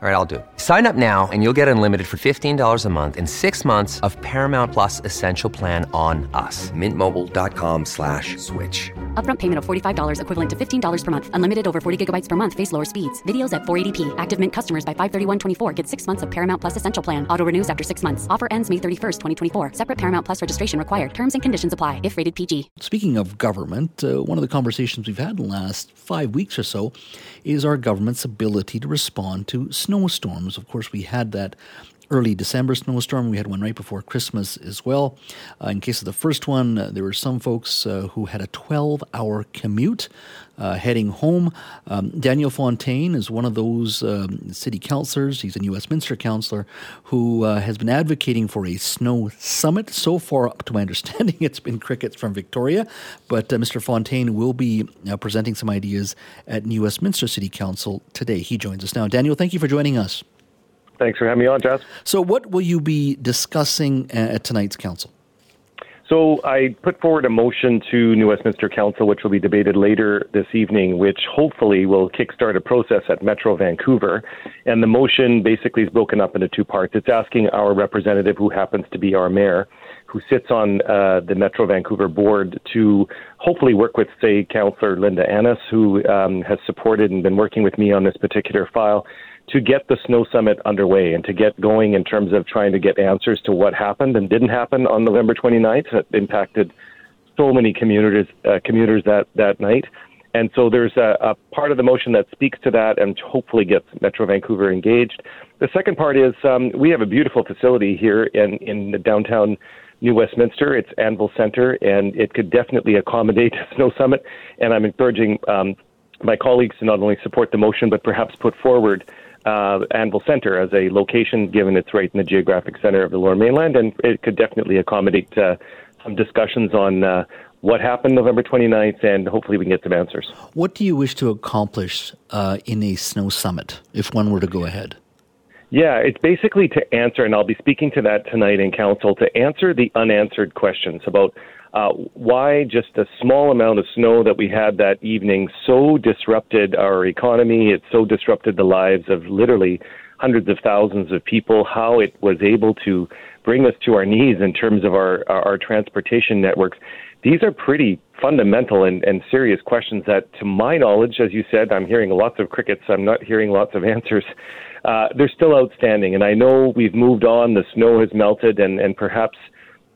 All right, I'll do it. Sign up now and you'll get unlimited for $15 a month and six months of Paramount Plus Essential Plan on us. Mintmobile.com slash switch. Upfront payment of $45 equivalent to $15 per month. Unlimited over 40 gigabytes per month. Face lower speeds. Videos at 480p. Active Mint customers by 531.24 get six months of Paramount Plus Essential Plan. Auto renews after six months. Offer ends May 31st, 2024. Separate Paramount Plus registration required. Terms and conditions apply if rated PG. Speaking of government, uh, one of the conversations we've had in the last five weeks or so is our government's ability to respond to snowstorms. Of course, we had that early December snowstorm. We had one right before Christmas as well. Uh, in case of the first one, uh, there were some folks uh, who had a 12 hour commute uh, heading home. Um, Daniel Fontaine is one of those um, city councillors. He's a New Westminster councillor who uh, has been advocating for a snow summit. So far, up to my understanding, it's been crickets from Victoria, but uh, Mr. Fontaine will be presenting some ideas at New Westminster City Council today. He joins us now. Daniel, thank you for joining us. Thanks for having me on, Jess. So, what will you be discussing at tonight's council? So, I put forward a motion to New Westminster Council, which will be debated later this evening, which hopefully will kickstart a process at Metro Vancouver. And the motion basically is broken up into two parts. It's asking our representative, who happens to be our mayor, who sits on uh, the Metro Vancouver board, to hopefully work with, say, Councillor Linda Annis, who um, has supported and been working with me on this particular file to get the Snow Summit underway and to get going in terms of trying to get answers to what happened and didn't happen on November 29th that impacted so many commuters uh, commuters that that night. And so there's a, a part of the motion that speaks to that and hopefully gets Metro Vancouver engaged. The second part is um, we have a beautiful facility here in in the downtown New Westminster. It's Anvil Center, and it could definitely accommodate snow summit. And I'm encouraging um, my colleagues to not only support the motion, but perhaps put forward uh, Anvil Center as a location, given it's right in the geographic center of the Lower Mainland, and it could definitely accommodate uh, some discussions on uh, what happened November 29th, and hopefully we can get some answers. What do you wish to accomplish uh, in a snow summit if one were to go ahead? Yeah, it's basically to answer, and I'll be speaking to that tonight in council, to answer the unanswered questions about uh, why just a small amount of snow that we had that evening so disrupted our economy. It so disrupted the lives of literally hundreds of thousands of people. How it was able to bring us to our knees in terms of our our, our transportation networks. These are pretty fundamental and, and serious questions that, to my knowledge, as you said, I'm hearing lots of crickets. I'm not hearing lots of answers. Uh, they're still outstanding, and I know we've moved on. The snow has melted, and, and perhaps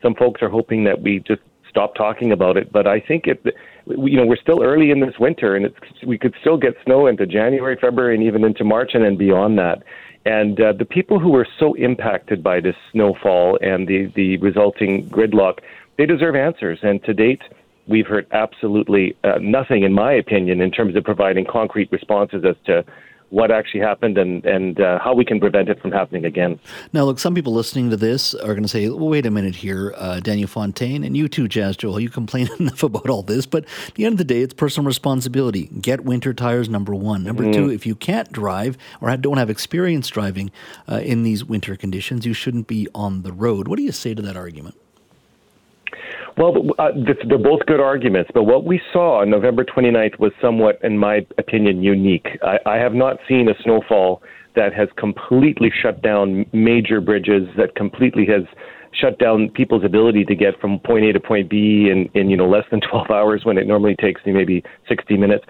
some folks are hoping that we just stop talking about it. But I think it, you know, we're still early in this winter, and it's we could still get snow into January, February, and even into March, and then beyond that. And uh, the people who were so impacted by this snowfall and the the resulting gridlock, they deserve answers. And to date, we've heard absolutely uh, nothing, in my opinion, in terms of providing concrete responses as to what actually happened and, and uh, how we can prevent it from happening again. Now, look, some people listening to this are going to say, well, wait a minute here, uh, Daniel Fontaine, and you too, Jas Johal, you complain enough about all this, but at the end of the day, it's personal responsibility. Get winter tires, number one. Number mm. two, if you can't drive or don't have experience driving uh, in these winter conditions, you shouldn't be on the road. What do you say to that argument? Well, uh, they're both good arguments, but what we saw on November 29th was somewhat, in my opinion, unique. I, I have not seen a snowfall that has completely shut down major bridges, that completely has shut down people's ability to get from point A to point B in, in you know less than 12 hours when it normally takes maybe 60 minutes.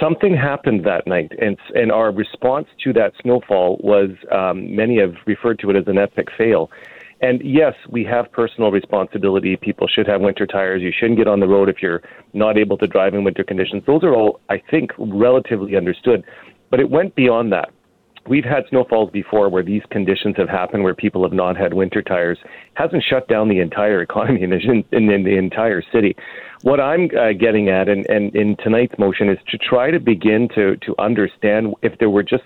Something happened that night, and and our response to that snowfall was um, many have referred to it as an epic fail. And yes, we have personal responsibility. People should have winter tires. You shouldn't get on the road if you're not able to drive in winter conditions. Those are all, I think, relatively understood. But it went beyond that. We've had snowfalls before where these conditions have happened, where people have not had winter tires. Hasn't shut down the entire economy in the, in, in the entire city. What I'm uh, getting at, and, and in tonight's motion, is to try to begin to to understand if there were just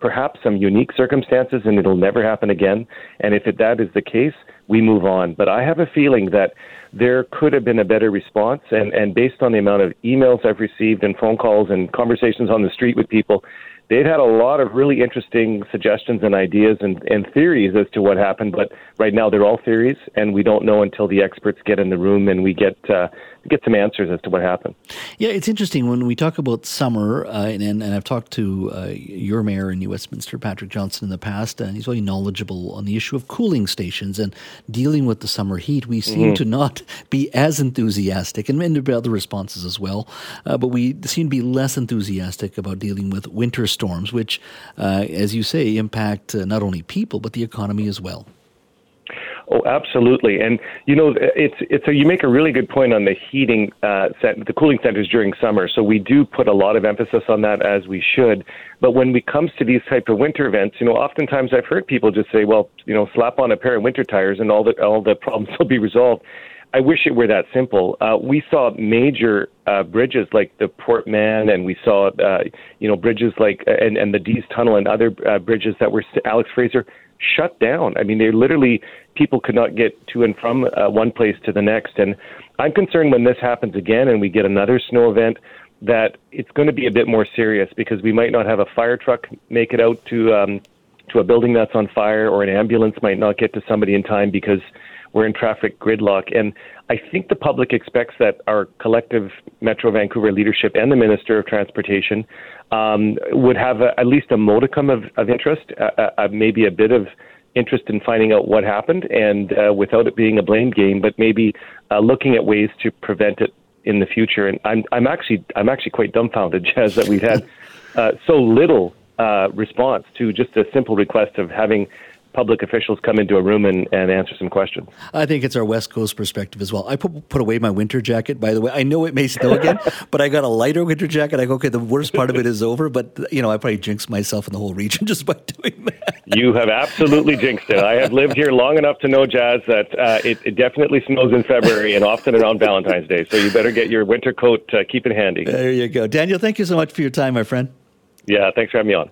perhaps some unique circumstances and it'll never happen again. And if it, that is the case, we move on. But I have a feeling that there could have been a better response. And, and based on the amount of emails I've received and phone calls and conversations on the street with people, they've had a lot of really interesting suggestions and ideas and, and theories as to what happened. But right now, they're all theories, and we don't know until the experts get in the room and we get uh, get some answers as to what happened. Yeah, it's interesting when we talk about summer, uh, and, and I've talked to uh, your mayor in New Westminster, Patrick Johnstone, in the past, and he's very knowledgeable on the issue of cooling stations and dealing with the summer heat. We seem mm-hmm. to not be as enthusiastic, and many other responses as well, uh, but we seem to be less enthusiastic about dealing with winter storms, which, uh, as you say, impact uh, not only people but the economy as well. Oh, absolutely. And you know, it's it's a, you make a really good point on the heating, uh, set, the cooling centers during summer. So we do put a lot of emphasis on that as we should. But when it comes to these type of winter events, you know, oftentimes I've heard people just say, well, you know, slap on a pair of winter tires and all the all the problems will be resolved. I wish it were that simple. Uh, we saw major uh, bridges like the Port Mann, and we saw, uh, you know, bridges like and and the Deas Tunnel and other uh, bridges that were Alex Fraser shut down. I mean, they literally people could not get to and from uh, one place to the next. And I'm concerned when this happens again and we get another snow event that it's going to be a bit more serious because we might not have a fire truck make it out to um, to a building that's on fire, or an ambulance might not get to somebody in time because we're in traffic gridlock. And I think the public expects that our collective Metro Vancouver leadership and the Minister of Transportation um, would have a, at least a modicum of, of interest, uh, uh, maybe a bit of interest in finding out what happened, and uh, without it being a blame game, but maybe uh, looking at ways to prevent it in the future. And I'm I'm actually I'm actually quite dumbfounded, Jas, that we've had uh, so little uh, response to just a simple request of having public officials come into a room and, and answer some questions. I think it's our West Coast perspective as well. I put, put away my winter jacket, by the way. I know it may snow again, but I got a lighter winter jacket. I go, okay, the worst part of it is over, but, you know, I probably jinxed myself in the whole region just by doing that. You have absolutely jinxed it. I have lived here long enough to know, Jas, that uh, it, it, definitely snows in February and often around Valentine's Day. So you better get your winter coat, uh, keep it handy. There you go. Daniel, thank you so much for your time, my friend. Yeah, thanks for having me on.